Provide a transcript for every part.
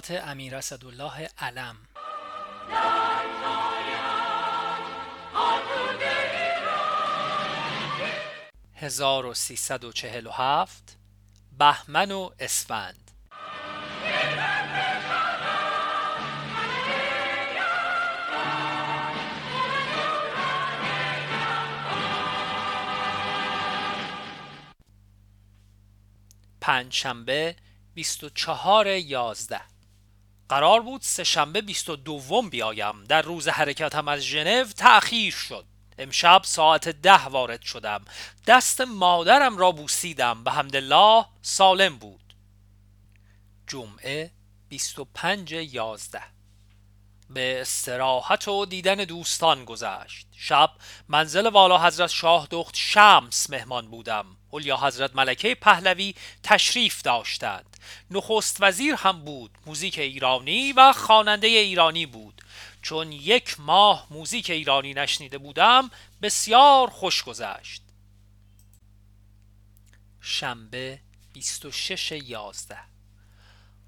خاطرات امیر اسدالله علم. هزار و سیصد و چهل و هفت بهمن و اسفند. پنجشنبه 24 یازده. قرار بود سه شنبه 22 بیایم. در روز حرکتم از ژنو تأخیر شد. امشب ساعت ده وارد شدم. دست مادرم را بوسیدم. به حمدالله سالم بود. جمعه 25 یازده. به استراحت و دیدن دوستان گذشت. شب منزل والا حضرت شاه دخت شمس مهمان بودم. اولیا حضرت ملکه پهلوی تشریف داشتند. نخست وزیر هم بود موزیک ایرانی و خواننده ایرانی بود. چون یک ماه موزیک ایرانی نشنیده بودم بسیار خوش گذشت. شنبه 26 یازده.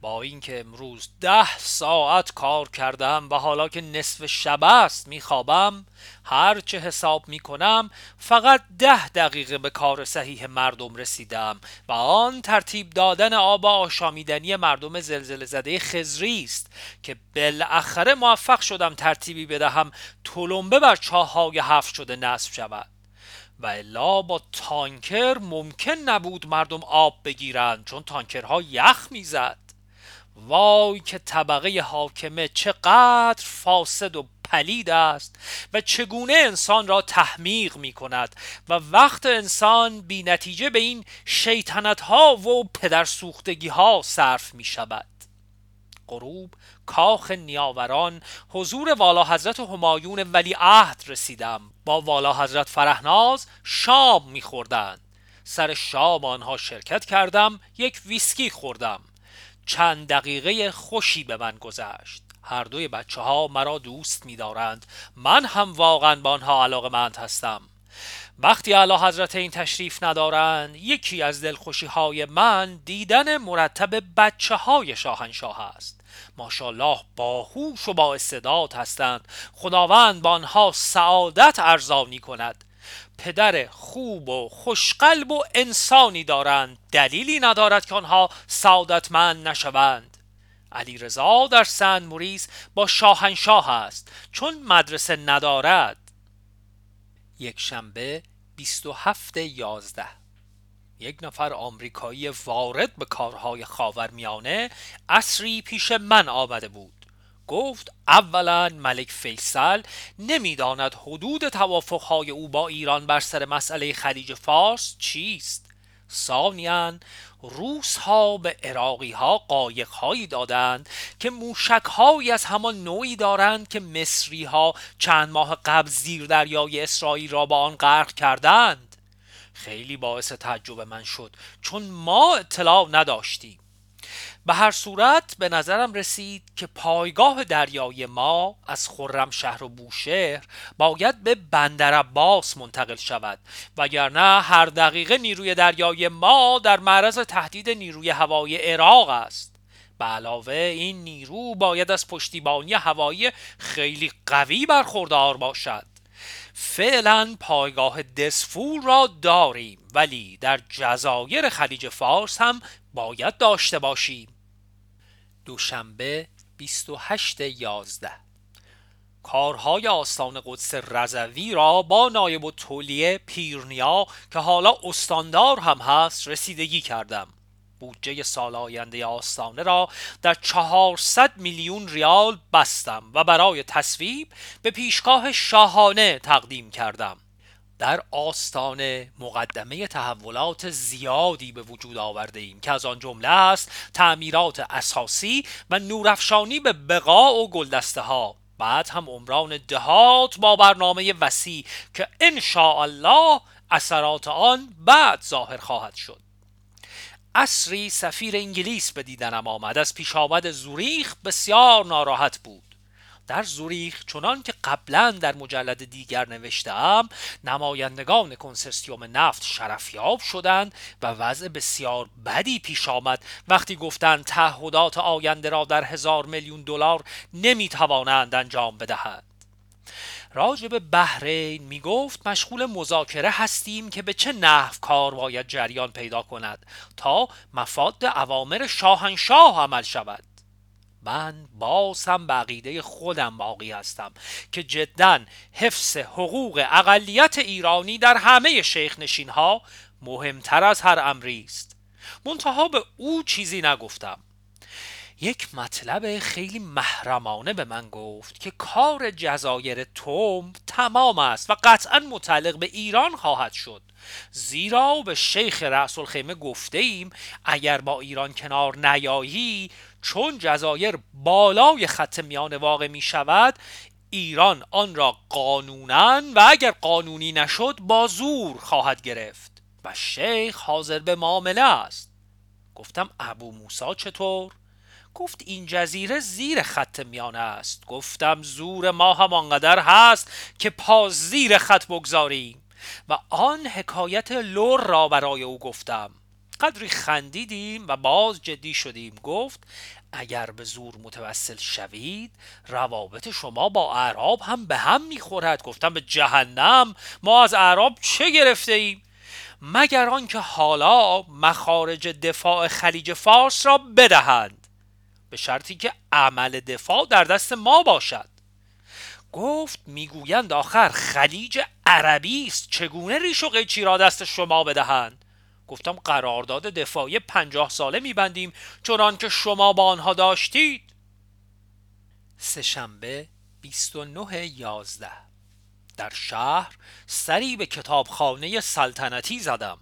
با اینکه امروز ده ساعت کار کردم و حالا که نصف شب است میخوابم هر چه حساب می‌کنم فقط ده دقیقه به کار صحیح مردم رسیدم و آن ترتیب دادن آب آشامیدنی مردم زلزله زده خزری است که بالاخره موفق شدم ترتیبی بدهم تلمبه بر چاهای هفت شده نصب شود. و الا با تانکر ممکن نبود مردم آب بگیرند چون تانکرها یخ می‌زد. وای که طبقه حاکمه چقدر فاسد و پلید است و چگونه انسان را تحمیق می کند و وقت انسان بی نتیجه به این شیطنت ها و پدر سوختگی ها صرف می شود. غروب کاخ نیاوران حضور والا حضرت همایون ولی عهد رسیدم. با والا حضرت فرهناز شام میخوردند سر شام آنها شرکت کردم یک ویسکی خوردم. چند دقیقه خوشی به من گذشت. هر دوی بچه ها مرا دوست می دارند من هم واقعا با آنها علاقه مند هستم. وقتی علا حضرت این تشریف ندارند یکی از دلخوشی های من دیدن مرتب بچه های شاهنشاه است. ماشاءالله باهوش و با استعداد هستند. خداوند با آنها سعادت ارزانی کند. پدر خوب و خوشقلب و انسانی دارند. دلیلی ندارد که آنها سعادتمند نشوند. علی رضا در سن موریس با شاهنشاه است چون مدرسه ندارد. یک شنبه 27 یازده. یک نفر آمریکایی وارد به کارهای خاورمیانه اصری پیش من آمده بود. گفت اولا ملک فیصل نمی‌داند حدود توافقهای او با ایران بر سر مسئله خلیج فارس چیست. ثانیا روس ها به عراقی ها قایق هایی دادند که موشک هایی از همان نوعی دارند که مصری ها چند ماه قبل زیر دریای اسرائیل را با آن غرق کردند. خیلی باعث تعجب من شد چون ما اطلاع نداشتیم. به هر صورت به نظرم رسید که پایگاه دریای ما از خرمشهر و بوشهر باید به بندر عباس منتقل شود وگرنه هر دقیقه نیروی دریای ما در معرض تهدید نیروی هوایی عراق است. به علاوه این نیرو باید از پشتیبانی هوایی خیلی قوی برخوردار باشد. فعلا پایگاه دسفور را داریم ولی در جزایر خلیج فارس هم باید داشته باشیم. دوشنبه 28 یازده. کارهای آستان قدس رضوی را با نایب و تولیه پیرنیا که حالا استاندار هم هست رسیدگی کردم. بودجه سال آینده آستانه را در 400 میلیون ریال بستم و برای تصویب به پیشگاه شاهانه تقدیم کردم. در آستانه مقدمه تحولات زیادی به وجود آورده ایم که از آن جمله است تعمیرات اساسی و نورافشانی به بقا و گلدسته ها بعد هم عمران دهات با برنامه وسیع که ان الله اثرات آن بعد ظاهر خواهد شد. اصری سفیر انگلیس به دیدنم آمد. از پیش آمد زوریخ بسیار ناراحت بود. در زوریخ چنان که قبلا در مجلد دیگر نوشتم نمایندگان کنسرسیوم نفت شرفیاب شدند و وضع بسیار بدی پیش آمد. وقتی گفتند تعهدات آینده را در هزار میلیون دلار نمی‌توانند انجام بدهند راجب بحرین می گفت مشغول مذاکره هستیم که به چه نحو کار باید جریان پیدا کند تا مفاد اوامر شاهنشاه عمل شود. من باز هم بقیده خودم باقی هستم که جدا حفظ حقوق اقلیت ایرانی در همه شیخ نشین ها مهمتر از هر امری است. منتها به او چیزی نگفتم. یک مطلب خیلی محرمانه به من گفت که کار جزایر توم تمام است و قطعا متعلق به ایران خواهد شد. زیرا به شیخ رأس الخیمه گفته ایم اگر با ایران کنار نیایی چون جزایر بالای خط میانه واقع می شود ایران آن را قانونا و اگر قانونی نشد با زور خواهد گرفت. و شیخ حاضر به معامله است. گفتم ابو موسا چطور؟ گفت این جزیره زیر خط میانه است. گفتم زور ما هم آنقدر هست که پا زیر خط بگذاریم. و آن حکایت لور را برای او گفتم. قدری خندیدیم و باز جدی شدیم. گفت اگر به زور متوسل شوید روابط شما با اعراب هم به هم می‌خورد. گفتم به جهنم! ما از اعراب چه گرفته ایم مگر آنکه حالا مخارج دفاع خلیج فارس را بدهند به شرطی که عمل دفاع در دست ما باشد. گفت می‌گویند آخر خلیج عربی است چگونه ریش و قیچی را دست شما بدهند؟ گفتم قرارداد دفاعی پنجاه ساله میبندیم چنان که شما با آنها داشتید. سهشنبه 29 یازده. در شهر سری به کتابخانه سلطنتی زدم.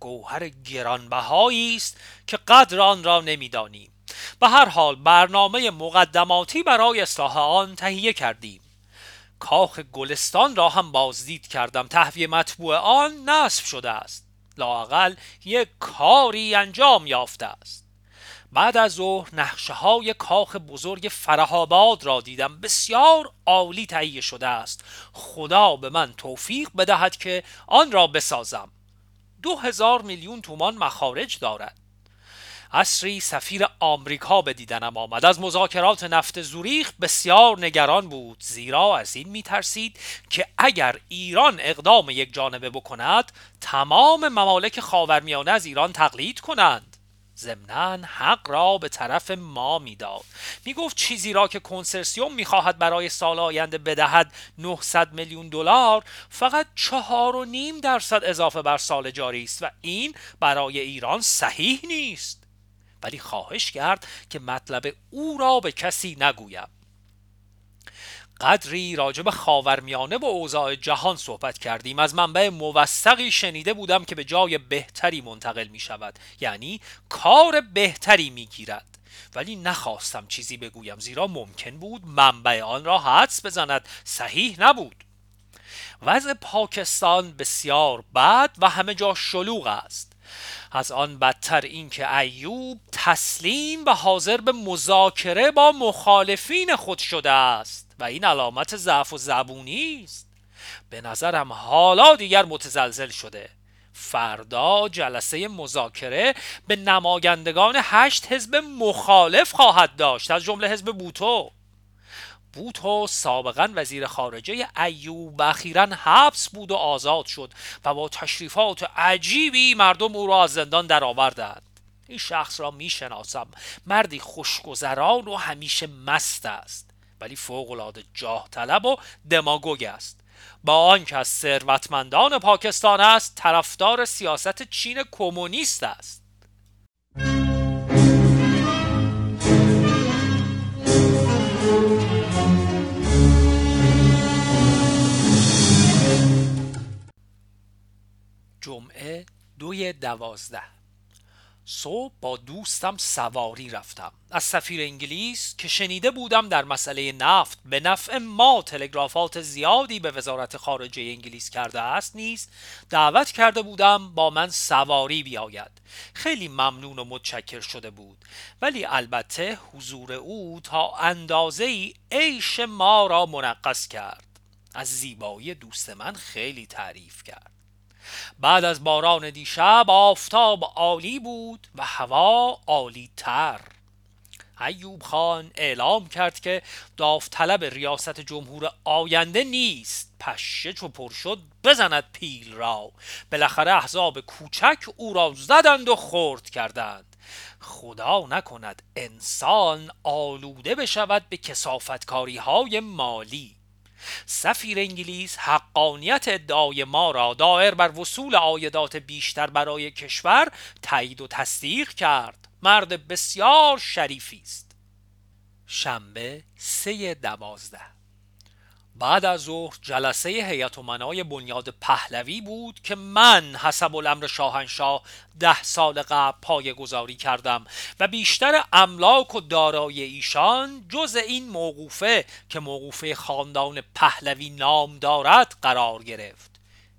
گوهر گرانبهایی است که قدر آن را نمی‌دانیم. به هر حال برنامه مقدماتی برای اصلاح آن تهیه کردیم. کاخ گلستان را هم بازدید کردم. تهویه مطبوع آن نصب شده است. لاقل یک کاری انجام یافته است. بعد از ظهر نقشه های کاخ بزرگ فرهاباد را دیدم. بسیار عالی تهیه شده است. خدا به من توفیق بدهد که آن را بسازم. دو هزار میلیون تومان مخارج دارد. اصری سفیر آمریکا به دیدنم آمد. از مذاکرات نفت زوریخ بسیار نگران بود. زیرا از این میترسید که اگر ایران اقدام یک جانبه بکند تمام ممالک خاورمیانه از ایران تقلید کنند. ضمنا حق را به طرف ما می‌داد. می‌گفت چیزی را که کنسرسیوم می‌خواهد برای سال آینده بدهد 900 میلیون دلار فقط چهار و نیم درصد اضافه بر سال جاری است و این برای ایران صحیح نیست. ولی خواهش کرد که مطلب او را به کسی نگویم قدری راجب خاورمیانه و اوضاع جهان صحبت کردیم. از منبع موثقی شنیده بودم که به جای بهتری منتقل می شود یعنی کار بهتری می گیرد ولی نخواستم چیزی بگویم زیرا ممکن بود منبع آن را حدس بزند. صحیح نبود. وضع پاکستان بسیار بد و همه جا شلوغ است. از آن بدتر اینکه ایوب تسلیم و حاضر به مذاکره با مخالفین خود شده است و این علامت ضعف و زبونی است. به نظرم حالا دیگر متزلزل شده. فردا جلسه مذاکره به نمایندگان هشت حزب مخالف خواهد داشت از جمله حزب بوتو. بوتو سابقا وزیر خارجه ایوب اخیرا حبس بود و آزاد شد و با تشریفات عجیبی مردم او را از زندان درآوردند. این شخص را می‌شناسم. مردی خوشگذران و همیشه مست است ولی فوقالعاده جاه طلب و دماگوگ است. با آنکه از ثروتمندان پاکستان است طرفدار سیاست چین کمونیست است. جمعه دوی دوازده. صبح با دوستم سواری رفتم. از سفیر انگلیس که شنیده بودم در مسئله نفت به نفع ما تلگرافات زیادی به وزارت خارجه انگلیس کرده است نیست دعوت کرده بودم با من سواری بیاید. خیلی ممنون و متشکر شده بود. ولی البته حضور او تا اندازه ای عیش ما را منقص کرد. از زیبایی دوست من خیلی تعریف کرد. بعد از باران دیشب آفتاب عالی بود و هوا عالی تر. ایوب خان اعلام کرد که داوطلب ریاست جمهور آینده نیست. پشه چو پر شد بزند پیل را. بالاخره احزاب کوچک او را زدند و خرد کردند. خدا نکند انسان آلوده بشود به کسافتکاری های مالی. سفیر انگلیس حقانیت ادعای ما را دائر بر وصول عایدات بیشتر برای کشور تایید و تصدیق کرد. مرد بسیار شریفی است. شنبه سه دوازده. بعد از ظهر جلسه هیئت منای بنیاد پهلوی بود که من حسب الامر شاهنشاه ده سال قبل پای گذاری کردم و بیشتر املاک و دارای ایشان جز این موقوفه که موقوفه خاندان پهلوی نام دارد قرار گرفت.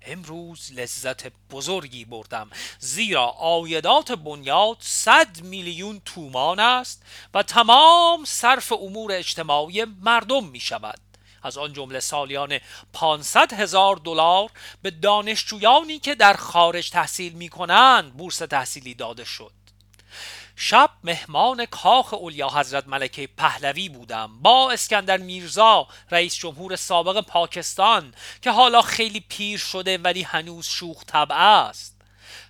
امروز لذت بزرگی بردم. زیرا آیدات بنیاد صد میلیون تومان است و تمام صرف امور اجتماعی مردم می شود از آن جمله سالیانه 500 هزار دلار به دانشجویانی که در خارج تحصیل می کنند بورس تحصیلی داده شد. شب مهمان کاخ اولیا حضرت ملکه پهلوی بودم. با اسکندر میرزا رئیس جمهور سابق پاکستان که حالا خیلی پیر شده ولی هنوز شوخ طبع است.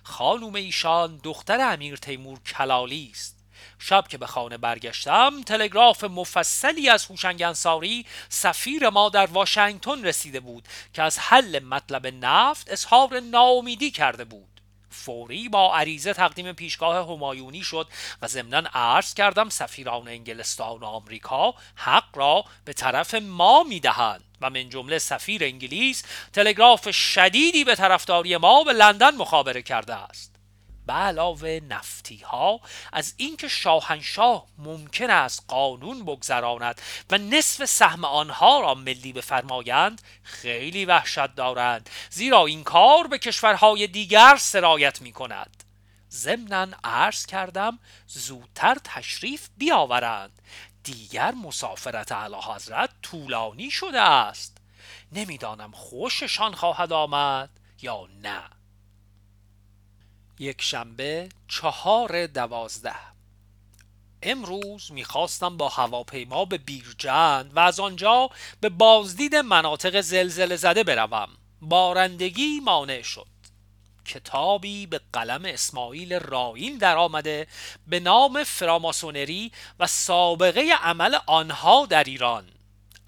خانوم ایشان دختر امیر تیمور کلالی است. شب که به خانه برگشتم تلگراف مفصلی از هوشنگ انصاری سفیر ما در واشنگتن رسیده بود که از حل مطلب نفت اظهار ناامیدی کرده بود. فوری با عریضه تقدیم پیشگاه همایونی شد و ضمنا عرض کردم سفیران انگلستان و آمریکا حق را به طرف ما می‌دهند و من جمله سفیر انگلیس تلگراف شدیدی به طرفداری ما به لندن مخابره کرده است. به علاوه نفتی ها از اینکه شاهنشاه ممکن است قانون بگذراند و نصف سهم آنها را ملی بفرمایند خیلی وحشت دارند زیرا این کار به کشورهای دیگر سرایت می کند ضمنا عرض کردم زودتر تشریف بیاورند. دیگر مسافرت اعلی حضرت طولانی شده است. نمی‌دانم خوششان خواهد آمد یا نه. یک شنبه چهار دوازده. امروز می‌خواستم با هواپیما به بیرجند و از آنجا به بازدید مناطق زلزله زده بروم. بارندگی مانع شد. کتابی به قلم اسماعیل رائیل در آمده به نام فراماسونری و سابقه عمل آنها در ایران.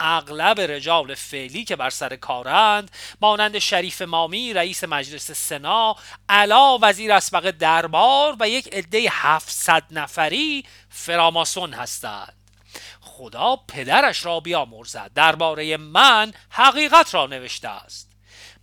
اغلب رجال فعلی که بر سر کارند مانند شریف مامی رئیس مجلس سنا علا وزیر اسبق دربار و یک عده 700 نفری فراماسون هستند. خدا پدرش را بیامرزد. درباره من حقیقت را نوشته است.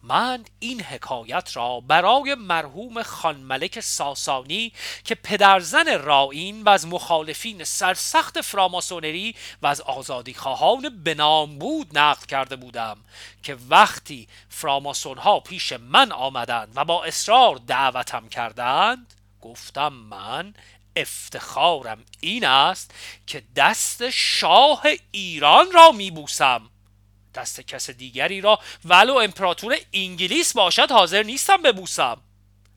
من این حکایت را برای مرحوم خان ملک ساسانی که پدرزن رائین و از مخالفین سرسخت فراماسونری و از آزادی خواهان بنام بود نقل کرده بودم که وقتی فراماسون ها پیش من آمدند و با اصرار دعوتم کردند گفتم من افتخارم این است که دست شاه ایران را میبوسم. دست کس دیگری را ولو امپراتور انگلیس باشد حاضر نیستم ببوسم.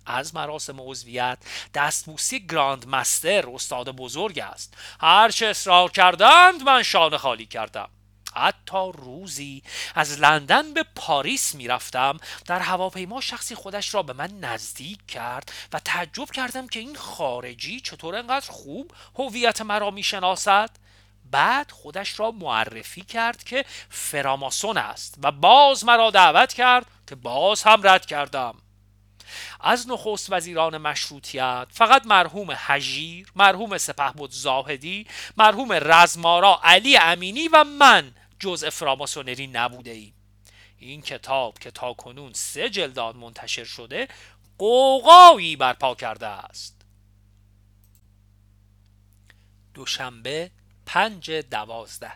از مراسم عضویت دستبوسی گراند مستر استاد بزرگ است. هرچه اصرار کردند من شانه خالی کردم. حتی روزی از لندن به پاریس می‌رفتم. در هواپیما شخصی خودش را به من نزدیک کرد و تعجب کردم که این خارجی چطور انقدر خوب هویت مرا می‌شناسد. بعد خودش را معرفی کرد که فراماسون است و باز مرا دعوت کرد که باز هم رد کردم. از نخست وزیران مشروطیت فقط مرحوم حجیر مرحوم سپهبد زاهدی مرحوم رزمارا علی امینی و من جزء فراماسونری نبوده ایم این کتاب که تا کنون سه جلدان منتشر شده قوقایی برپا کرده است. دوشنبه پنج دوازده.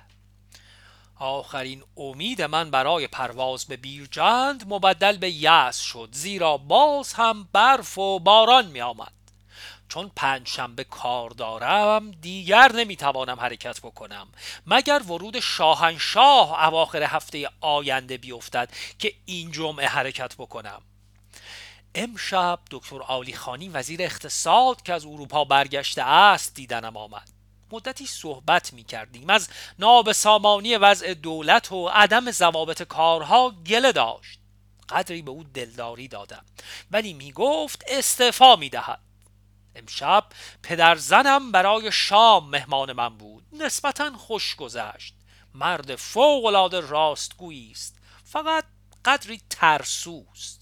آخرین امید من برای پرواز به بیرجند مبدل به یأس شد زیرا باز هم برف و باران می آمد چون پنج شنبه کار دارم دیگر نمی‌توانم حرکت بکنم. مگر ورود شاهنشاه اواخر هفته آینده بیفتد که این جمعه حرکت بکنم؟ امشب دکتر آلی خانی وزیر اقتصاد که از اروپا برگشته است دیدنم آمد. مدتی صحبت می کردیم از نابسامانی وضع دولت و عدم ضوابط کارها گله داشت. قدری به او دلداری دادم. ولی می گفت استعفا می دهد امشب پدر زنم برای شام مهمان من بود. نسبتا خوش گذشت. مرد فوق العاده راستگویی است. فقط قدری ترسوست.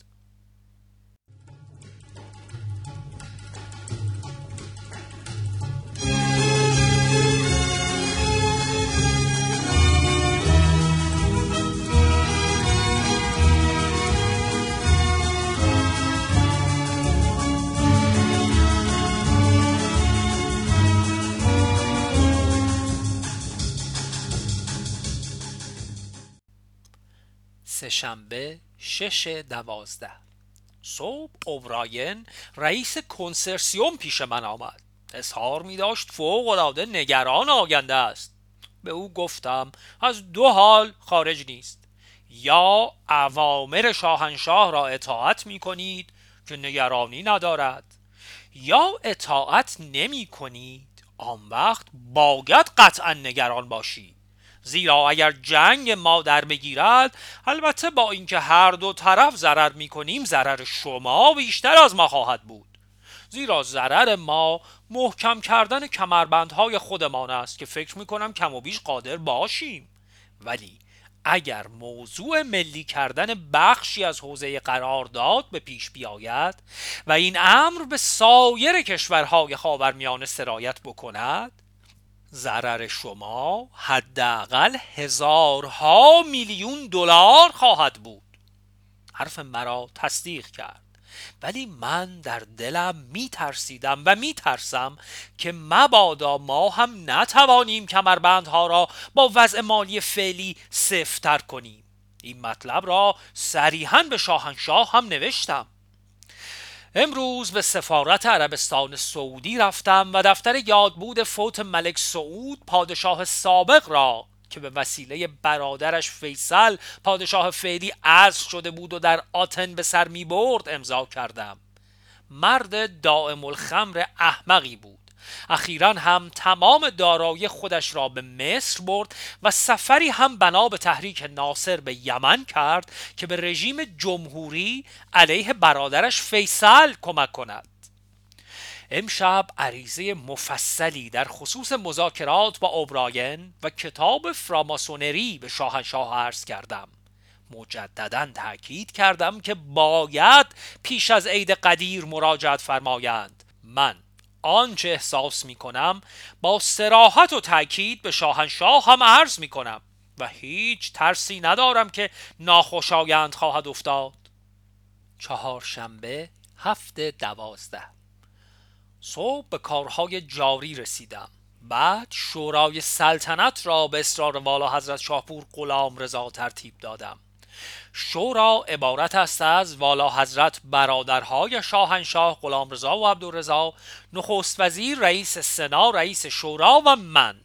سهشنبه شش دوازده. صبح اوبراین رئیس کنسرسیوم پیش من آمد. اظهار می داشت فوق العاده نگران آینده است. به او گفتم از دو حال خارج نیست. یا اوامر شاهنشاه را اطاعت می کنید که نگرانی ندارد یا اطاعت نمی کنید آن وقت باید قطعا نگران باشید. زیرا اگر جنگ ما در بگیرد البته با اینکه هر دو طرف ضرر می کنیم ضرر شما بیشتر از ما خواهد بود. زیرا ضرر ما محکم کردن کمربندهای خودمان است که فکر می کنم کم و بیش قادر باشیم. ولی اگر موضوع ملی کردن بخشی از حوزه قرارداد به پیش بیاید و این امر به سایر کشورهای خاورمیانه سرایت بکند ضرر شما حداقل هزارها میلیون دلار خواهد بود. حرف مرا تصدیق کرد. ولی من در دلم می ترسیدم و می ترسم که مبادا ما هم نتوانیم کمربندها را با وضع مالی فعلی سفتر کنیم. این مطلب را صریحا به شاهنشاه هم نوشتم. امروز به سفارت عربستان سعودی رفتم و دفتر یادبود فوت ملک سعود پادشاه سابق را که به وسیله برادرش فیصل پادشاه فعلی عرض شده بود و در آتن به سر می برد امضا کردم. مرد دائم الخمر احمقی بود. اخیرا هم تمام دارایی خودش را به مصر برد و سفری هم بنا به تحریک ناصر به یمن کرد که به رژیم جمهوری علیه برادرش فیصل کمک کند. امشب عریضه مفصلی در خصوص مذاکرات با اوبراین و کتاب فراماسونری به شاهنشاه عرض کردم. مجددا تاکید کردم که باید پیش از عید قدیر مراجعت فرمایند. من آنچه احساس می کنم با سراحت و تاکید به شاهنشاه هم عرض می کنم و هیچ ترسی ندارم که ناخوشایند خواهد افتاد. چهارشنبه هفت دوازده. صبح به کارهای جاری رسیدم. بعد شورای سلطنت را به اصرار والا حضرت شاهپور غلام رضا ترتیب دادم. شورا عبارت است از والا حضرت برادرهای شاهنشاه غلام رضا و عبدالرضا نخست وزیر رئیس سنا رئیس شورا و من.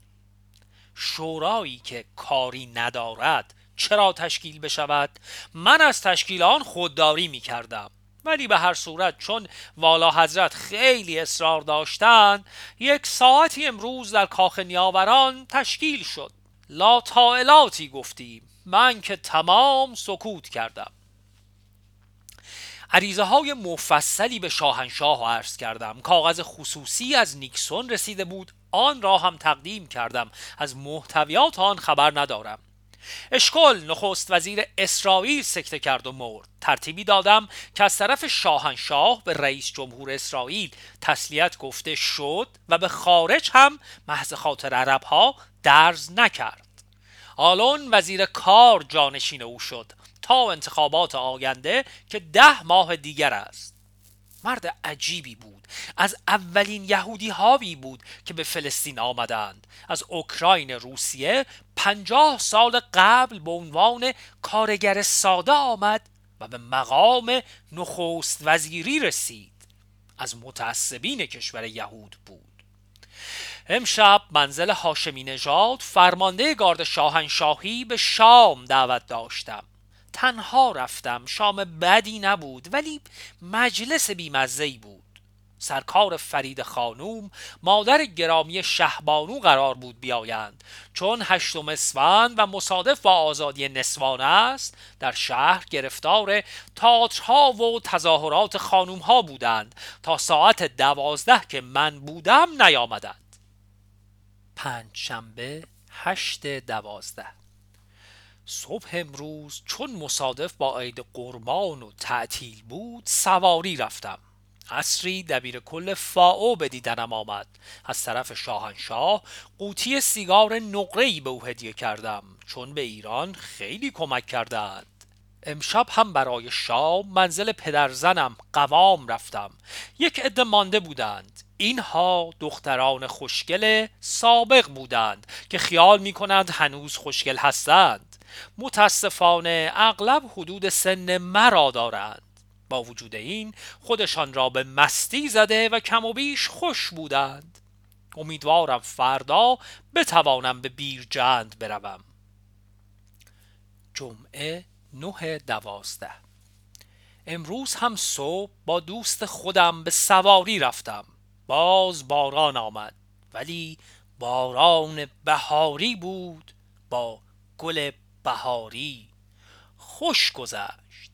شورایی که کاری ندارد چرا تشکیل بشود؟ من از تشکیل آن خودداری می کردم ولی به هر صورت چون والا حضرت خیلی اصرار داشتند یک ساعتی امروز در کاخ نیاوران تشکیل شد. لا تائلاتی گفتیم. من که تمام سکوت کردم. عریضه های مفصلی به شاهنشاه عرض کردم. کاغذ خصوصی از نیکسون رسیده بود. آن را هم تقدیم کردم. از محتویات آن خبر ندارم. اشکل نخست وزیر اسرائیل سکته کرد و مرد. ترتیبی دادم که از طرف شاهنشاه به رئیس جمهور اسرائیل تسلیت گفته شد و به خارج هم محض خاطر عرب ها درز نکرد. آلون وزیر کار جانشین او شد تا انتخابات آینده که ده ماه دیگر است. مرد عجیبی بود. از اولین یهودی هاوی بود که به فلسطین آمدند. از اوکراین روسیه پنجاه سال قبل به عنوان کارگر ساده آمد و به مقام نخست وزیری رسید. از متعصبین کشور یهود بود. امشب منزل هاشمی نژاد فرمانده گارد شاهنشاهی به شام دعوت داشتم. تنها رفتم شام بدی نبود ولی مجلس بیمزهی بود. سرکار فرید خانوم مادر گرامی شهبانو قرار بود بیایند. چون هشتم اسفند و مصادف با آزادی نسوان است در شهر گرفتار تاترها و تظاهرات خانوم ها بودند. تا ساعت دوازده که من بودم نیامدند. پنج شنبه هشت دوازده. صبح امروز چون مصادف با عید قربان و تعطیل بود سواری رفتم. عصری دبیر کل فاو به دیدنم آمد. از طرف شاهنشاه قوطی سیگار نقره‌ای به او هدیه کردم چون به ایران خیلی کمک کردند. امشب هم برای شام منزل پدرزنم قوام رفتم. یک عده مانده بودند. اینها دختران خوشگل سابق بودند که خیال می کنند هنوز خوشگل هستند. متاسفانه اغلب حدود سن مرا دارند. با وجود این خودشان را به مستی زده و کم و بیش خوش بودند. امیدوارم فردا بتوانم به بیرجند بروم. جمعه نه دوازده. امروز هم صبح با دوست خودم به سواری رفتم. باز باران آمد ولی باران بهاری بود با گل بهاری. خوش گذشت.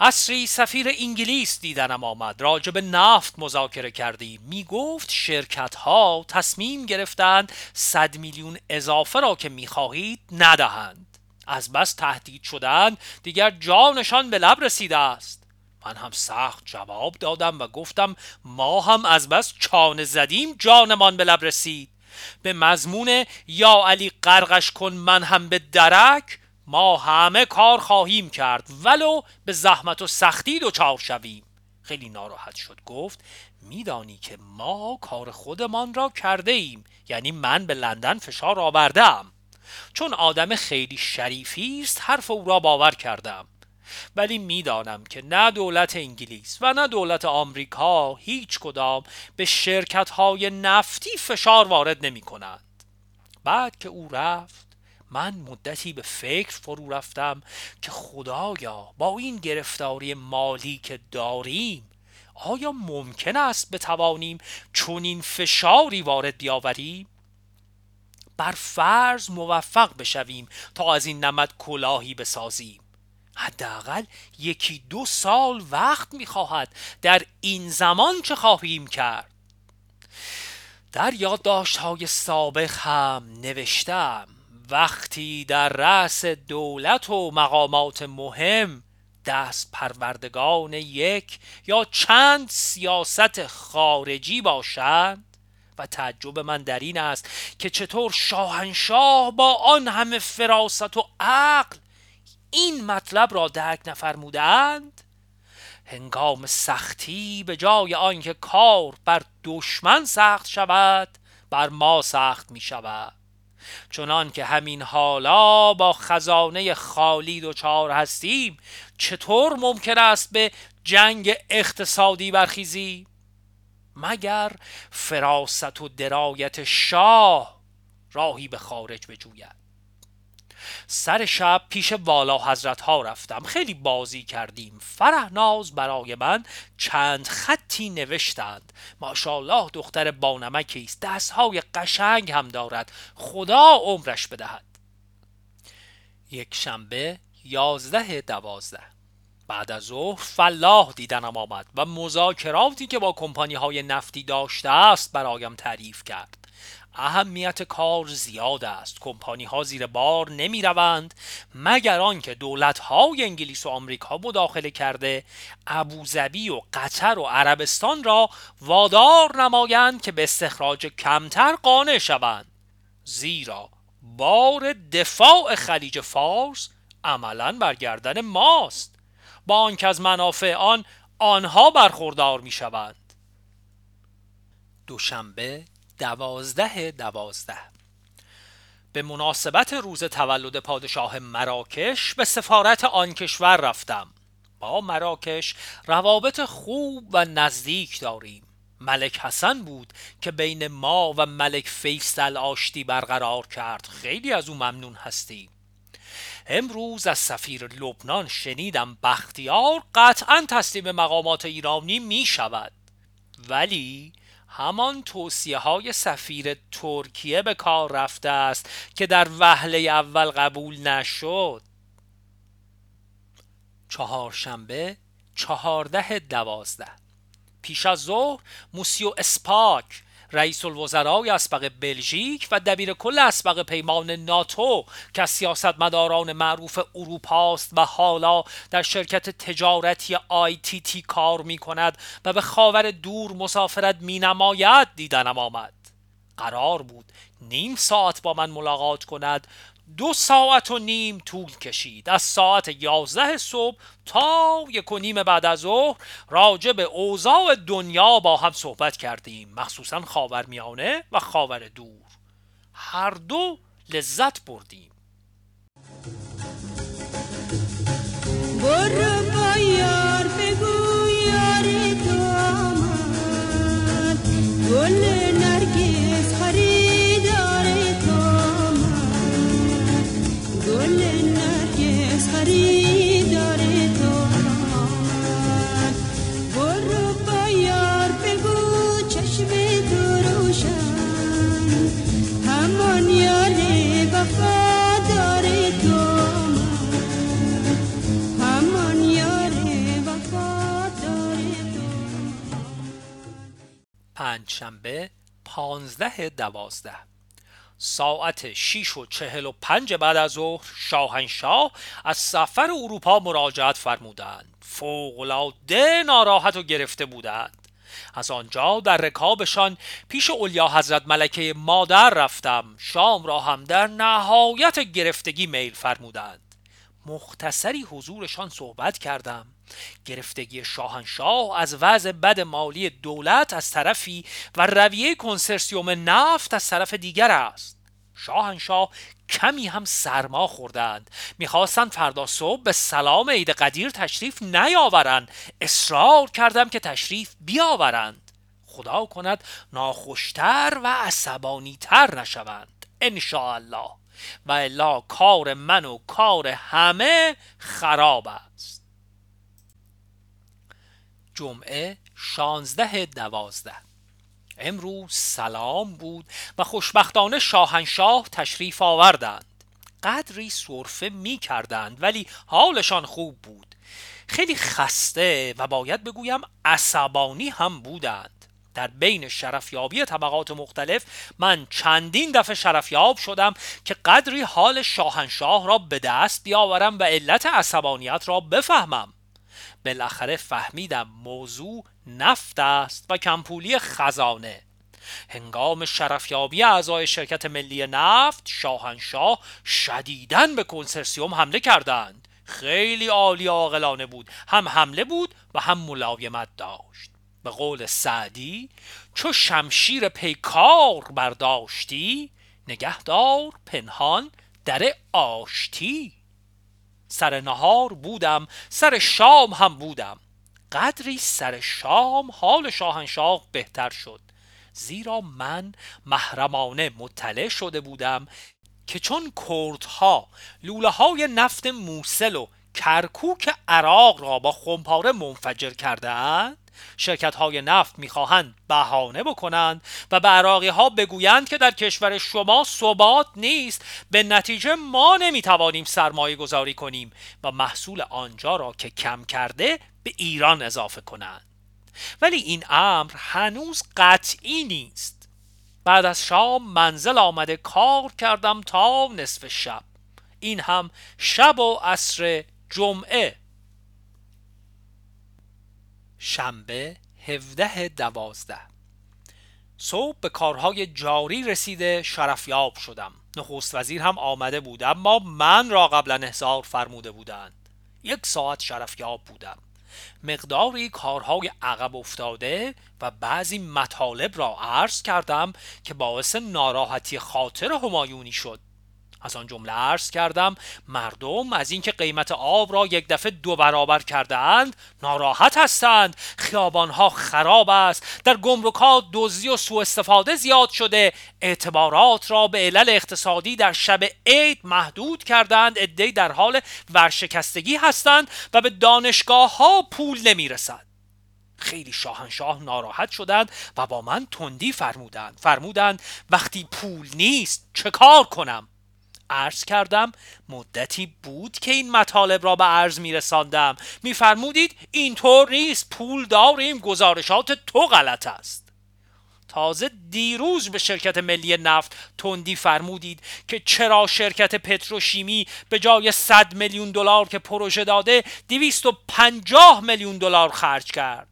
عصری سفیر انگلیس دیدنم آمد. راجب نفت مذاکره کردیم می گفت شرکت ها تصمیم گرفتند صد میلیون اضافه را که می خواهید ندهند. از بس تهدید شدن دیگر جانشان به لب رسیده است. من هم سخت جواب دادم و گفتم ما هم از بس چانه زدیم جانمان به لب رسید. به مضمون یا علی قرقش کن من هم به درک ما همه کار خواهیم کرد ولو به زحمت و سختی دچار شویم. خیلی ناراحت شد گفت میدانی که ما کار خودمان را کرده ایم یعنی من به لندن فشار آوردم. چون آدم خیلی شریفی است حرف او را باور کردم. ولی می‌دانم که نه دولت انگلیس و نه دولت آمریکا هیچ کدام به شرکت های نفتی فشار وارد نمی کنند بعد که او رفت من مدتی به فکر فرو رفتم که خدایا با این گرفتاری مالی که داریم آیا ممکن است بتوانیم چون این فشاری وارد بیاوریم؟ بر فرض موفق بشویم تا از این نمد کلاهی بسازیم حداقل یکی دو سال وقت می‌خواهد در این زمان چه خواهیم کرد. در یادداشت های سابق هم نوشتم وقتی در رأس دولت و مقامات مهم دست پروردگان یک یا چند سیاست خارجی باشند و تعجب من در این است که چطور شاهنشاه با آن همه فراست و عقل این مطلب را درک نفرمودند؟ هنگام سختی به جای آنکه کار بر دشمن سخت شود بر ما سخت می شود چنان که همین حالا با خزانه خالی دچار هستیم چطور ممکن است به جنگ اقتصادی برخیزی مگر فراست و درایت شاه راهی به خارج بجوید؟ سر شب پیش والا حضرت ها رفتم. خیلی بازی کردیم. فرهناز برای من چند خطی نوشتند. ماشاءالله دختر بانمکی است. دستهای قشنگ هم دارد. خدا عمرش بدهد. یک شنبه یازده دوازده. بعد از ظهر فلاح دیدنم آمد و مذاکراتی که با کمپانی های نفتی داشته است برایم تعریف کرد. اهمیت کار زیاد است. کمپانی ها زیر بار نمی روند مگر آنکه دولت های انگلیس و آمریکا مداخله کرده ابوظبی و قطر و عربستان را وادار نمایند که به استخراج کمتر قانع شوند. زیرا بار دفاع خلیج فارس عملا برگردن ماست. با آنکه از منافع آن آنها برخوردار می شوند دوشنبه دوازده دوازده. به مناسبت روز تولد پادشاه مراکش به سفارت آن کشور رفتم. با مراکش روابط خوب و نزدیک داریم. ملک حسن بود که بین ما و ملک فیصل آشتی برقرار کرد. خیلی از او ممنون هستیم. امروز از سفیر لبنان شنیدم بختیار قطعا تسلیم مقامات ایرانی می شود ولی همان توصیه های سفیر ترکیه به کار رفته است که در وهله اول قبول نشد. چهارشنبه چهارده دوازده. پیش از ظهر موسیو اسپاک رئیس الوزرای اسبق بلژیک و دبیر کل اسبق پیمان ناتو که سیاستمداران معروف اروپاست و حالا در شرکت تجارتی آی تی تی کار می کند و به خاور دور مسافرت می نماید دیدنم آمد. قرار بود نیم ساعت با من ملاقات کند دو ساعت و نیم طول کشید. از ساعت یازده صبح تا یک و نیم بعد از ظهر راجع به اوضاع دنیا با هم صحبت کردیم. مخصوصا خاورمیانه و خاور دور. هر دو لذت بردیم. برو با یار بگو یار تو آمد. گل پنجشنبه پانزده دوازده. ساعت شیش و چهل و پنج بعد از ظهر شاهنشاه از سفر اروپا مراجعت فرمودند. فوقالعاده ناراحت و گرفته بودند. از آنجا در رکابشان پیش اولیا حضرت ملکه مادر رفتم. شام را هم در نهایت گرفتگی میل فرمودند. مختصری حضورشان صحبت کردم. گرفتگی شاهنشاه از وضع بد مالی دولت از طرفی و رویه کنسرسیوم نفت از طرف دیگر است. شاهنشاه کمی هم سرما خوردند. می‌خواستند فردا صبح به سلام عید قدیر تشریف نیاورند. اصرار کردم که تشریف بیاورند. خدا کند ناخوشتر و عصبانیتر نشوند. الله و الا کار من و کار همه خراب است. جمعه شانزده دوازده. امروز سلام بود و خوشبختانه شاهنشاه تشریف آوردند. قدری صرفه می کردند ولی حالشان خوب بود. خیلی خسته و باید بگویم عصبانی هم بودند. در بین شرفیابی طبقات مختلف من چندین دفعه شرفیاب شدم که قدری حال شاهنشاه را به دست بیاورم و علت عصبانیت را بفهمم. بالاخره فهمیدم موضوع نفت است و کمپولی خزانه. هنگام شرفیابی اعضای شرکت ملی نفت شاهنشاه شدیداً به کنسرسیوم حمله کردند. خیلی عالی عاقلانه بود. هم حمله بود و هم ملایمت داشت. به قول سعدی چو شمشیر پیکار برداشتی نگهدار پنهان در آشتی. سر نهار بودم سر شام هم بودم. قدری سر شام حال شاهنشاه بهتر شد. زیرا من محرمانه مطلع شده بودم که چون کردها لوله های نفت موسل و کرکوک عراق را با خمپاره منفجر کردهاند شرکت های نفت می‌خواهند بهانه بکنند و به عراقی ها بگویند که در کشور شما ثبات نیست. به نتیجه ما نمی‌توانیم سرمایه گذاری کنیم و محصول آنجا را که کم کرده به ایران اضافه کنند. ولی این امر هنوز قطعی نیست. بعد از شام منزل آمده کار کردم تا نصف شب. این هم شب و عصر جمعه. شنبه 17 دوازده. صبح به کارهای جاری رسیده شرفیاب شدم. نخست وزیر هم آمده بود اما من را قبلا احضار فرموده بودند. یک ساعت شرفیاب بودم. مقداری کارهای عقب افتاده و بعضی مطالب را عرض کردم که باعث ناراحتی خاطر همایونی شد. از آن جمله عرض کردم مردم از اینکه قیمت آب را یک دفعه دو برابر کرده اند ناراحت هستند. خیابانها خراب است. در گمرکات دزدی و سوء استفاده زیاد شده. اعتبارات را به علل اقتصادی در شب عید محدود کردند عدهای در حال ورشکستگی هستند و به دانشگاه ها پول نمی‌رسد. خیلی شاهنشاه ناراحت شدند و با من تندی فرمودند. فرمودند وقتی پول نیست چه کار کنم؟ عرض کردم مدتی بود که این مطالب را به عرض می رساندم میفرمودید اینطور نیست پول داریم گزارشات تو غلط است. تازه دیروز به شرکت ملی نفت تندی فرمودید که چرا شرکت پتروشیمی به جای 100 میلیون دلار که پروژه داده 250 میلیون دلار خرج کرد.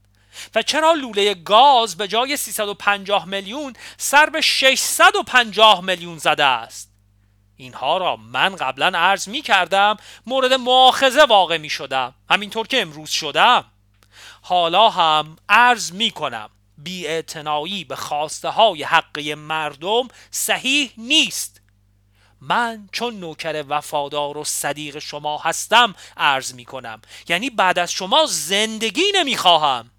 و چرا لوله گاز به جای 350 میلیون سر به 650 میلیون زده است؟ اینها را من قبلا عرض می کردم مورد مؤاخذه واقع می شدم. همینطور که امروز شدم. حالا هم عرض می کنم. بی به خواسته های حقی مردم صحیح نیست. من چون نوکر وفادار و صدیق شما هستم عرض می کنم. یعنی بعد از شما زندگی نمی خواهم.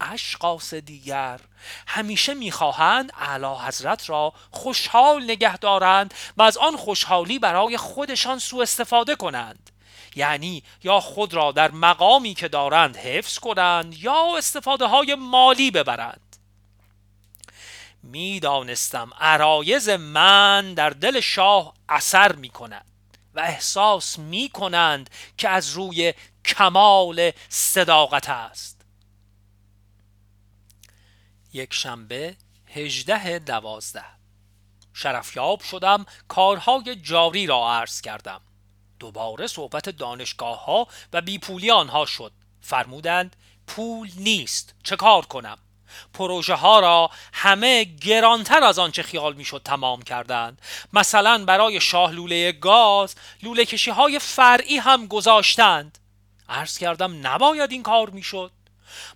اشخاص دیگر. همیشه می‌خواهند اعلی حضرت را خوشحال نگه دارند و از آن خوشحالی برای خودشان سوء استفاده کنند. یعنی یا خود را در مقامی که دارند حفظ کنند یا استفاده های مالی ببرند. می‌دانستم عرایز من در دل شاه اثر می کند و احساس می کنند که از روی کمال صداقت است. یک شنبه هجده دوازده. شرفیاب شدم کارهای جاری را عرض کردم. دوباره صحبت دانشگاه ها و بیپولی آنها شد. فرمودند پول نیست چه کار کنم؟ پروژه ها را همه گرانتر از آنچه خیال می‌شد تمام کردند. مثلا برای شاه لوله گاز لوله کشی های فرعی هم گذاشتند. عرض کردم نباید این کار می‌شد.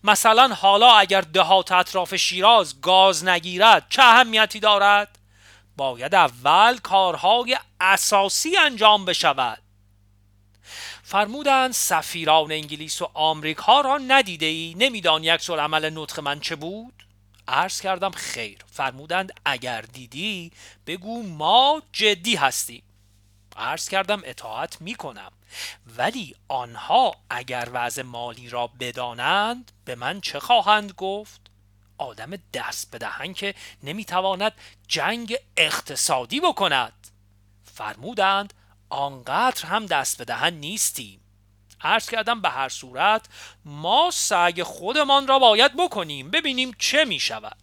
مثلا حالا اگر دهات اطراف شیراز گاز نگیرد چه اهمیتی دارد؟ باید اول کارهای اساسی انجام بشود. فرمودند سفیران انگلیس و آمریکا را ندیده ای؟ نمیدانی یک عمل نطق من چه بود؟ عرض کردم خیر. فرمودند اگر دیدی بگو ما جدی هستیم. عرض کردم اطاعت می کنم ولی آنها اگر وضع مالی را بدانند به من چه خواهند گفت؟ آدم دست بدهن که نمی‌تواند جنگ اقتصادی بکند. فرمودند آنقدر هم دست بدهن نیستیم. عرض کردم به هر صورت ما سعی خودمان را باید بکنیم ببینیم چه می شود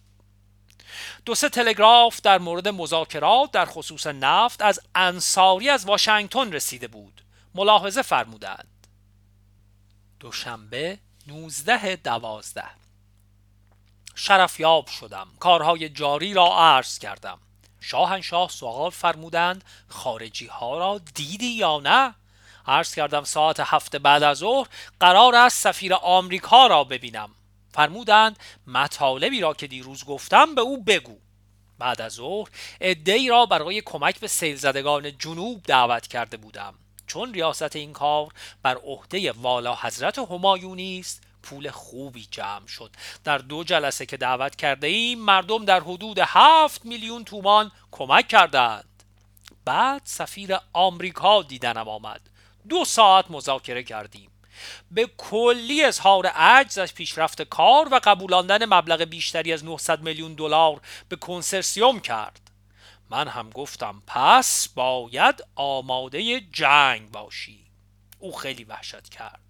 دو سه تلگراف در مورد مذاکرات در خصوص نفت از انصاری از واشنگتن رسیده بود. ملاحظه فرمودند. دوشنبه 19 دوازده. شرفیاب شدم. کارهای جاری را عرض کردم. شاهنشاه سوال فرمودند خارجی ها را دیدی یا نه؟ عرض کردم ساعت هفت بعد از ظهر قرار است سفیر آمریکا را ببینم. فرمودند مطالبی را که دیروز گفتم به او بگو. بعد از ظهر ای را برای کمک به سیل زدگان جنوب دعوت کرده بودم. چون ریاست این کار بر عهده والا حضرت همایونی است پول خوبی جمع شد. در دو جلسه که دعوت کرده ایم مردم در حدود هفت میلیون تومان کمک کردند. بعد سفیر آمریکا دیدنم آمد. دو ساعت مذاکره کردیم. به کلی اظهار عجز از پیشرفت کار و قبولاندن مبلغ بیشتری از 900 میلیون دلار به کنسرسیوم کرد. من هم گفتم پس باید آماده جنگ باشی. او خیلی وحشت کرد.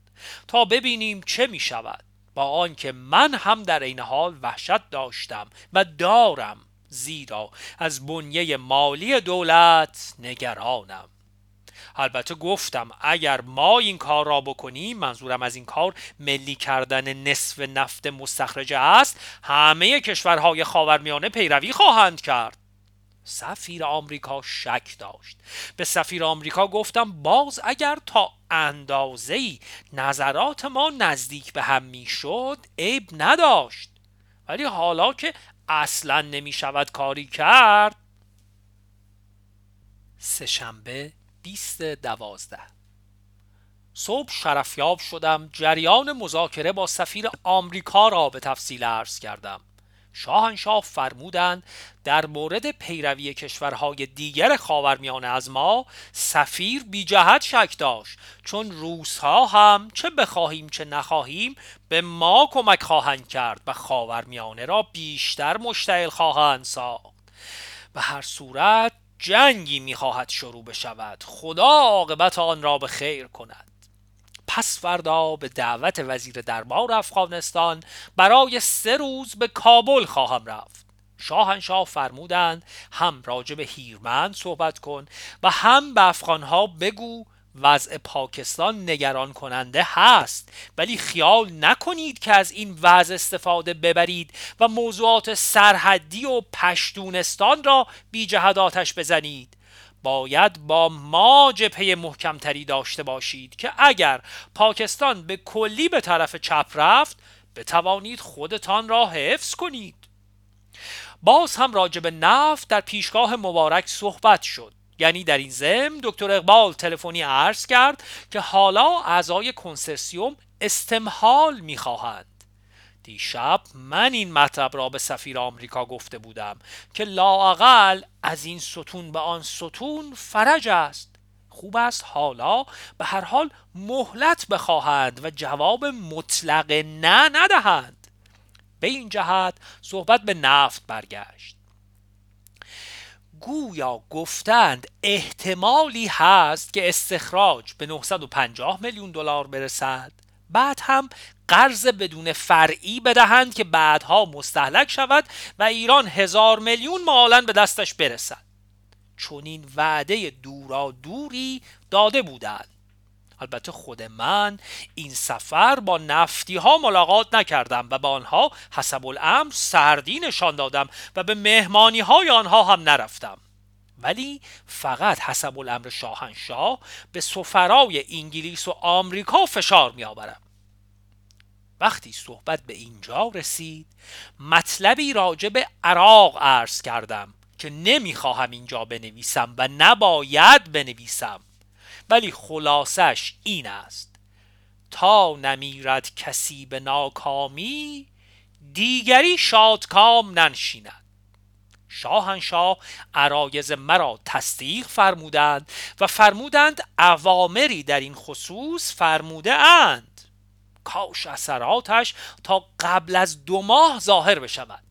تا ببینیم چه می شود. با آنکه من هم در این حال وحشت داشتم و دارم زیرا از بنیه مالی دولت نگرانم. البته گفتم اگر ما این کار را بکنیم منظورم از این کار ملی کردن نصف نفت مستخرجه است همه کشورهای خاورمیانه پیروی خواهند کرد. سفیر آمریکا شک داشت. به سفیر آمریکا گفتم باز اگر تا اندازه نظرات ما نزدیک به هم می‌شد عیب نداشت. ولی حالا که اصلا نمی شود کاری کرد. سهشنبه 20 دوازده. صبح شرفیاب شدم جریان مذاکره با سفیر آمریکا را به تفصیل عرض کردم. شاهنشاه فرمودند در مورد پیروی کشورهای دیگر خاورمیانه از ما سفیر بی جهت شک داشت. چون روسها هم چه بخواهیم چه نخواهیم به ما کمک خواهند کرد و خاورمیانه را بیشتر مشتعل خواهند ساخت. به هر صورت جنگی می‌خواهد شروع بشود. خدا عاقبت آن را به خیر کند. پس فردا به دعوت وزیر دربار افغانستان برای سه روز به کابل خواهم رفت. شاهنشاه فرمودند هم راجع به هیرمند صحبت کن و هم به افغانها بگو وضع پاکستان نگران کننده هست. ولی خیال نکنید که از این وضع استفاده ببرید و موضوعات سرحدی و پشتونستان را بی جهت آتش بزنید. باید با ما جبهه محکمتری داشته باشید که اگر پاکستان به کلی به طرف چپ رفت بتوانید خودتان را حفظ کنید. باز هم راجب نفت در پیشگاه مبارک صحبت شد. یعنی در این ضمن دکتر اقبال تلفنی عرض کرد که حالا اعضای کنسرسیوم استمحال می‌خواهند. دیشب من این مطلب را به سفیر آمریکا گفته بودم که لااقل از این ستون به آن ستون فرج است. خوب است حالا به هر حال مهلت بخواهند و جواب مطلق نه ندهند. به این جهت صحبت به نفت برگشت. گویا گفتند احتمالی هست که استخراج به 950 میلیون دلار برسد. بعد هم قرض بدون فرعی بدهند که بعدها مستحلک شود و ایران هزار میلیون مالا به دستش برسد. چون این وعده دورا دوری داده بودند. البته خود من این سفر با نفتی ها ملاقات نکردم و به آنها حسب الامر سردی نشان دادم و به مهمانی های آنها هم نرفتم. ولی فقط حسب الامر شاهنشاه به سفرای انگلیس و آمریکا فشار می آورم وقتی صحبت به اینجا رسید مطلبی راجع به عراق عرض کردم که نمی‌خواهم اینجا بنویسم و نباید بنویسم. ولی خلاصش این است. تا نمیرد کسی به ناکامی دیگری شادکام ننشیند. شاهنشاه عرایز مرا تصدیق فرمودند و فرمودند اوامری در این خصوص فرموده اند. کاش اثراتش تا قبل از دو ماه ظاهر بشود.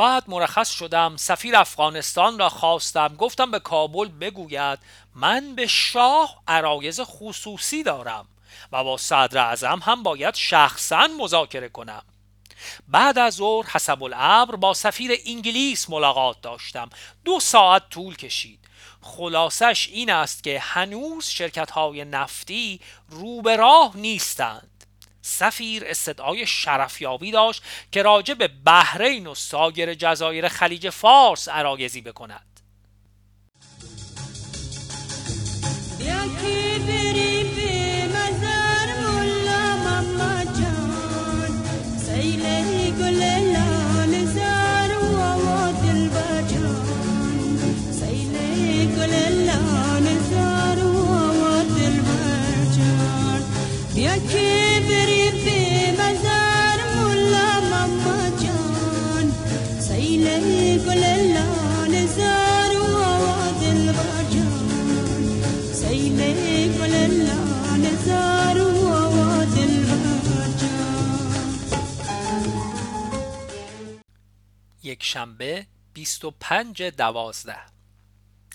بعد مرخص شدم سفیر افغانستان را خواستم گفتم به کابل بگوید من به شاه عرایز خصوصی دارم و با صدر اعظم هم باید شخصا مذاکره کنم. بعد از ظهر حسب الامر با سفیر انگلیس ملاقات داشتم. دو ساعت طول کشید. خلاصش این است که هنوز شرکت های نفتی رو راه نیستند. سفیر استدعای شرفیابی داشت که راجع به بحرین و سایر جزایر خلیج فارس عرایزی بکند. یک شنبه 25 دوازده.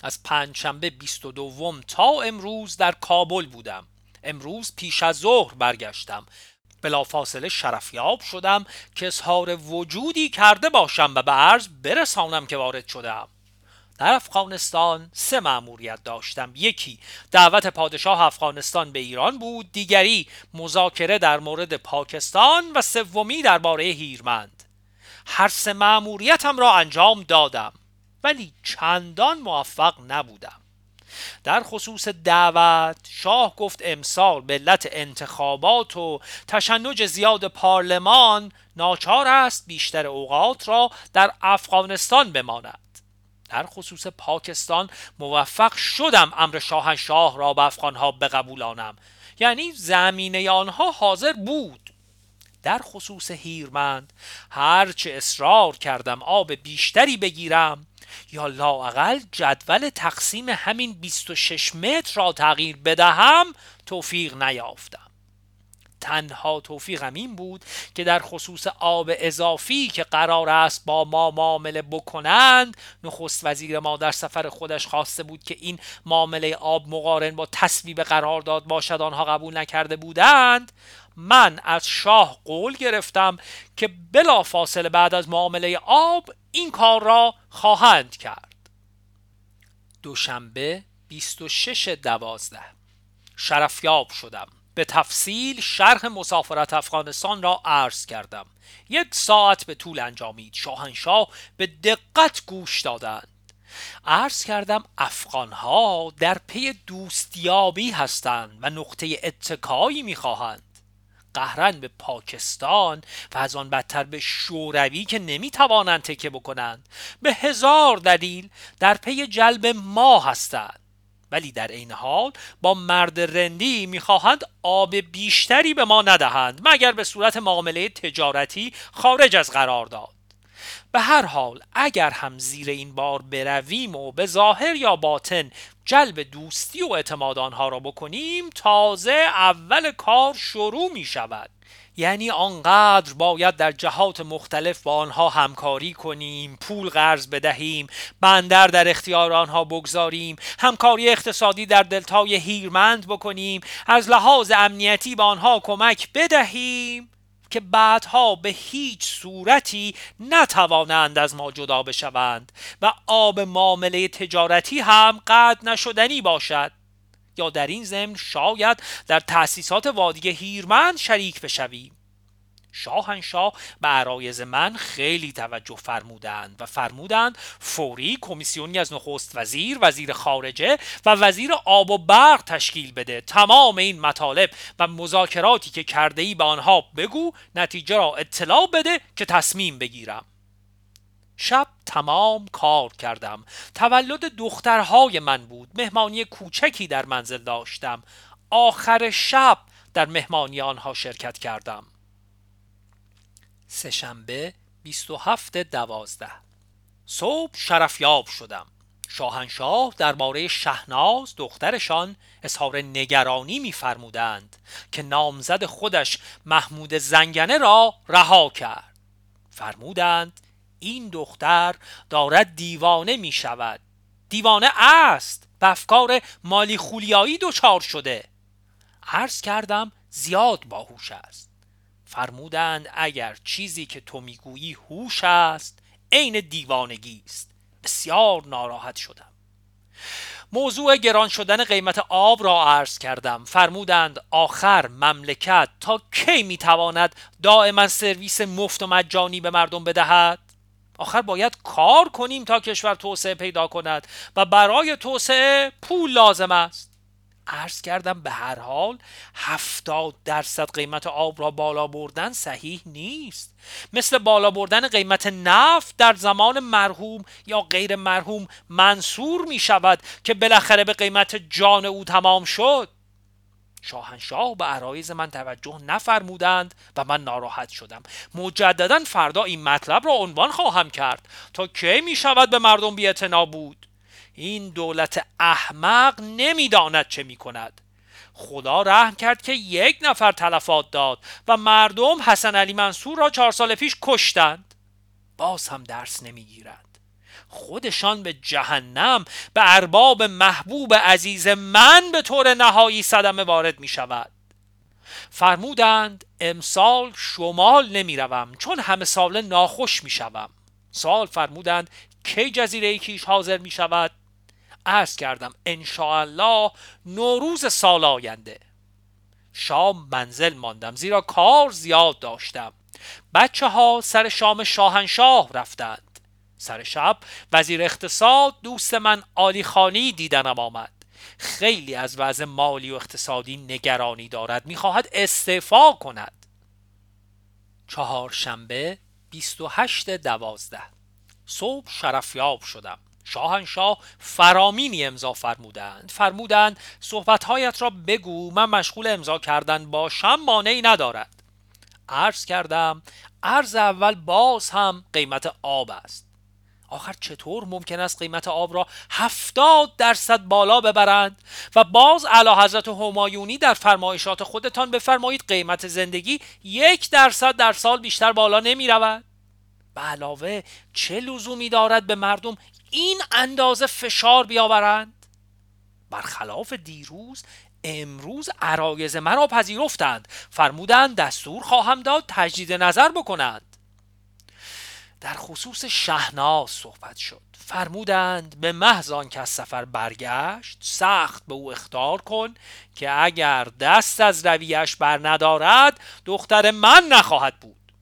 از پنج شنبه 22 تا امروز در کابل بودم. امروز پیش از ظهر برگشتم. بلافاصله شرفیاب شدم که اظهار وجودی کرده باشم و به عرض برسانم که وارد شدم. در افغانستان سه مأموریت داشتم. یکی دعوت پادشاه افغانستان به ایران بود دیگری مذاکره در مورد پاکستان و سومی درباره هیرمند. هر سه مأموریتم را انجام دادم ولی چندان موفق نبودم. در خصوص دعوت شاه گفت امسال به علت انتخابات و تشنج زیاد پارلمان ناچار است بیشتر اوقات را در افغانستان بماند. در خصوص پاکستان موفق شدم امر شاهنشاه را به افغانها بقبولانم. یعنی زمینه آنها حاضر بود. در خصوص هیرمند. هرچه اصرار کردم آب بیشتری بگیرم. یا لااقل جدول تقسیم همین 26 متر را تغییر بدهم توفیق نیافتم. تنها توفیقم این بود که در خصوص آب اضافی که قرار است با ما معامله بکنند نخست وزیر ما در سفر خودش خواسته بود که این معامله آب مقارن با تصویب قرارداد باشد آنها قبول نکرده بودند. من از شاه قول گرفتم که بلا فاصله بعد از معامله آب این کار را خواهند کرد. دوشنبه 26 دوازده. شرفیاب شدم. به تفصیل شرح مسافرت افغانستان را عرض کردم. یک ساعت به طول انجامید. شاهنشاه به دقت گوش دادند. عرض کردم افغانها در پی دوستیابی هستند و نقطه اتکایی می‌خواهند. قهرن به پاکستان و از آن بدتر به شوروی که نمی‌توانند تکه بکنند. به هزار دلیل در پی جلب ما هستند. ولی در این حال با مرد رندی می‌خواهند آب بیشتری به ما ندهند مگر به صورت معامله تجارتی خارج از قرار داد. به هر حال اگر هم زیر این بار برویم و به ظاهر یا باطن جلب دوستی و اعتماد آنها را بکنیم تازه اول کار شروع می شود یعنی آنقدر باید در جهات مختلف با آنها همکاری کنیم پول قرض بدهیم بندر در اختیار آنها بگذاریم همکاری اقتصادی در دلتای هیرمند بکنیم از لحاظ امنیتی به آنها کمک بدهیم که بعدها به هیچ صورتی نتوانند از ما جدا بشوند و آب معامله تجارتی هم قطع نشدنی باشد. یا در این ضمن شاید در تأسیسات وادی هیرمند شریک بشویم شاهنشاه به عرایز من خیلی توجه فرمودند و فرمودند فوری کمیسیونی از نخست وزیر وزیر خارجه و وزیر آب و برق تشکیل بده. تمام این مطالب و مذاکراتی که کرده ای به آنها بگو نتیجه را اطلاع بده که تصمیم بگیرم. شب تمام کار کردم. تولد دخترهای من بود. مهمانی کوچکی در منزل داشتم. آخر شب در مهمانی آنها شرکت کردم. سهشنبه 27 دوازده. صبح شرفیاب شدم. شاهنشاه درباره شهناز دخترشان اظهار نگرانی میفرمودند که نامزد خودش محمود زنگنه را رها کرد. فرمودند این دختر دارد دیوانه می شود دیوانه است. به افکار مالی خولیایی دچار شده. عرض کردم زیاد باهوش است. فرمودند اگر چیزی که تو می‌گویی هوش است عین دیوانگی است. بسیار ناراحت شدم. موضوع گران شدن قیمت آب را عرض کردم. فرمودند آخر مملکت تا کی می‌تواند دائما سرویس مفت و مجانی به مردم بدهد؟ آخر باید کار کنیم تا کشور توسعه پیدا کند و برای توسعه پول لازم است. عرض کردم به هر حال هفتاد درصد قیمت آب را بالا بردن صحیح نیست. مثل بالا بردن قیمت نفت در زمان مرحوم یا غیر مرحوم منصور می شود که بالاخره به قیمت جان او تمام شد. شاهنشاه به عرایز من توجه نفرمودند و من ناراحت شدم. مجددا فردا این مطلب را عنوان خواهم کرد. تا کی می شود به مردم بی بود؟ این دولت احمق نمی‌داند چه می کند خدا رحم کرد که یک نفر تلفات داد و مردم حسن علی منصور را چهار سال پیش کشتند. باز هم درس نمی‌گیرند. خودشان به جهنم به ارباب محبوب عزیز من به طور نهایی صدمه وارد می شود فرمودند امسال شمال نمی روم چون همه سال ناخوش می شوم سال فرمودند کی جزیره کیش حاضر می شود عرض کردم انشاءالله نوروز سال آینده. شام منزل ماندم زیرا کار زیاد داشتم. بچه ها سر شام شاهنشاه رفتند. سر شب. وزیر اقتصاد دوست من آلی خانی دیدنم آمد. خیلی از وضع مالی و اقتصادی نگرانی دارد. می‌خواهد استعفا کند. چهارشنبه 28 دوازده. صبح شرفیاب شدم. شاهنشاه فرامینی امضا فرمودند. فرمودند صحبتهایت را بگو. من مشغول امضا کردن باشم مانعی ندارد. عرض کردم عرض اول باز هم قیمت آب است. آخر چطور ممکن است قیمت آب را هفتاد درصد بالا ببرند؟ و باز اعلی حضرت همایونی در فرمایشات خودتان بفرمایید قیمت زندگی یک درصد در سال بیشتر بالا نمی رود. به علاوه چه لزومی دارد به مردم این اندازه فشار بیاورند؟ برخلاف دیروز امروز عرایز مرا پذیرفتند. فرمودند دستور خواهم داد تجدید نظر بکنند. در خصوص شهناز صحبت شد. فرمودند به محض که از سفر برگشت سخت به او اختار کن که اگر دست از رویش بر ندارد دختر من نخواهد بود.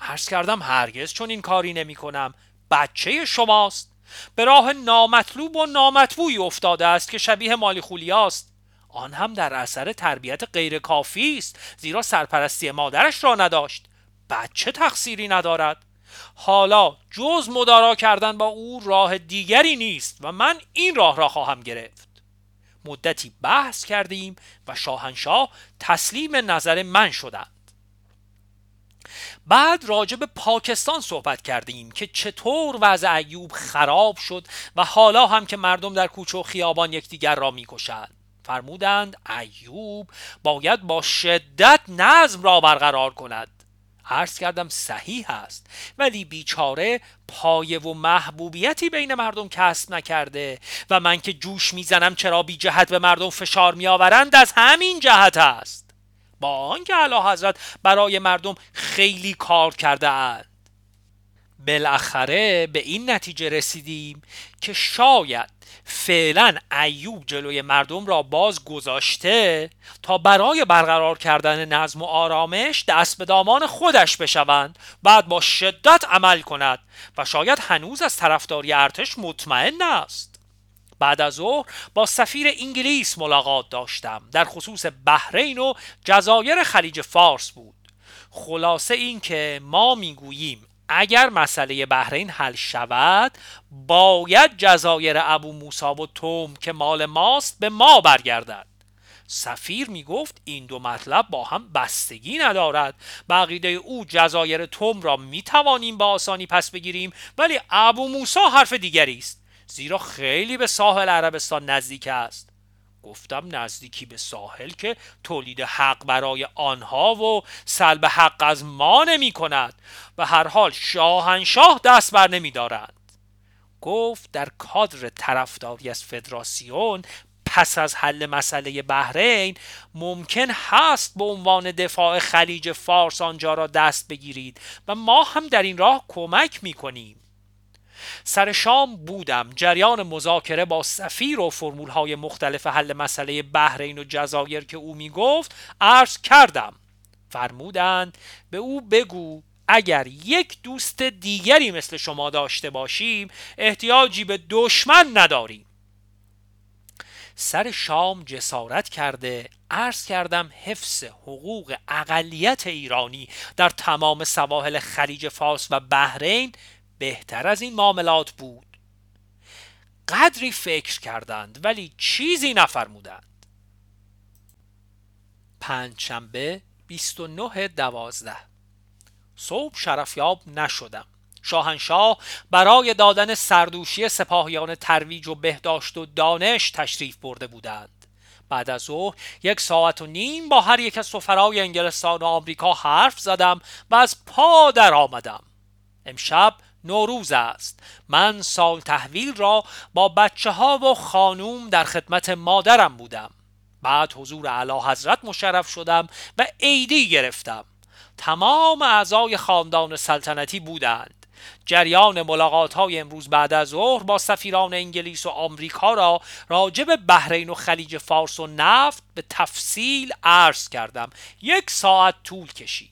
عرض کردم هرگز چون این کاری نمی کنم. بچه شماست. به راه نامطلوب و نامطبوعی افتاده است که شبیه مالی خولیاست آن هم در اثر تربیت غیر کافی است زیرا سرپرستی مادرش را نداشت. بچه تقصیری ندارد. حالا جز مدارا کردن با او راه دیگری نیست و من این راه را خواهم گرفت. مدتی بحث کردیم و شاهنشاه تسلیم نظر من شدند. بعد راجع به پاکستان صحبت کردیم که چطور وضع ایوب خراب شد و حالا هم که مردم در کوچه و خیابان یکدیگر را می‌کشند. فرمودند ایوب باید با شدت نظم را برقرار کند. عرض کردم صحیح است ولی بیچاره پایه و محبوبیتی بین مردم کسب نکرده و من که جوش می‌زنم چرا بی جهت به مردم فشار میآورند از همین جهت است. با آنکه اعلی حضرت برای مردم خیلی کار کرده اند بالاخره به این نتیجه رسیدیم که شاید فعلا ایوب جلوی مردم را باز گذاشته تا برای برقرار کردن نظم و آرامش دست به دامان خودش بشوند بعد با شدت عمل کند و شاید هنوز از طرفداری ارتش مطمئن است بعد از ظهر با سفیر انگلیس ملاقات داشتم در خصوص بحرین و جزایر خلیج فارس بود. خلاصه این که ما می‌گوییم اگر مسئله بحرین حل شود باید جزایر ابو موسا و توم که مال ماست به ما برگردد سفیر می گفت این دو مطلب با هم بستگی ندارد. بقیده او جزایر توم را می توانیم با آسانی پس بگیریم ولی ابو موسا حرف دیگری است زیرا خیلی به ساحل عربستان نزدیک است. گفتم نزدیکی به ساحل که تولید حق برای آنها و سلب حق از ما نمی کند و هر حال شاهنشاه دست بر نمی دارند گفت در کادر طرفداری از فدراسیون پس از حل مسئله بحرین ممکن هست به عنوان دفاع خلیج فارس آنجا را دست بگیرید و ما هم در این راه کمک می کنیم سر شام بودم. جریان مذاکره با سفیر و فرمول های مختلف حل مسئله بحرین و جزایر که او می گفت عرض کردم. فرمودند به او بگو اگر یک دوست دیگری مثل شما داشته باشیم احتیاجی به دشمن نداریم. سر شام جسارت کرده عرض کردم حفظ حقوق اقلیت ایرانی در تمام سواحل خلیج فارس و بحرین بهتر از این معاملات بود. قدری فکر کردند ولی چیزی نفرمودند. پنجشنبه 29 دوازده. صبح شرفیاب نشدم. شاهنشاه برای دادن سردوشی سپاهیان ترویج و بهداشت و دانش تشریف برده بودند. بعد از ظهر یک ساعت و نیم با هر یک از سفرای انگلستان و آمریکا حرف زدم و از پا در آمدم. امشب نوروز است. من سال تحویل را با بچه ها و خانوم در خدمت مادرم بودم. بعد حضور علا حضرت مشرف شدم و عیدی گرفتم. تمام اعضای خاندان سلطنتی بودند. جریان ملاقات های امروز بعد از ظهر با سفیران انگلیس و آمریکا را راجع به بحرین و خلیج فارس و نفت به تفصیل عرض کردم. یک ساعت طول کشید.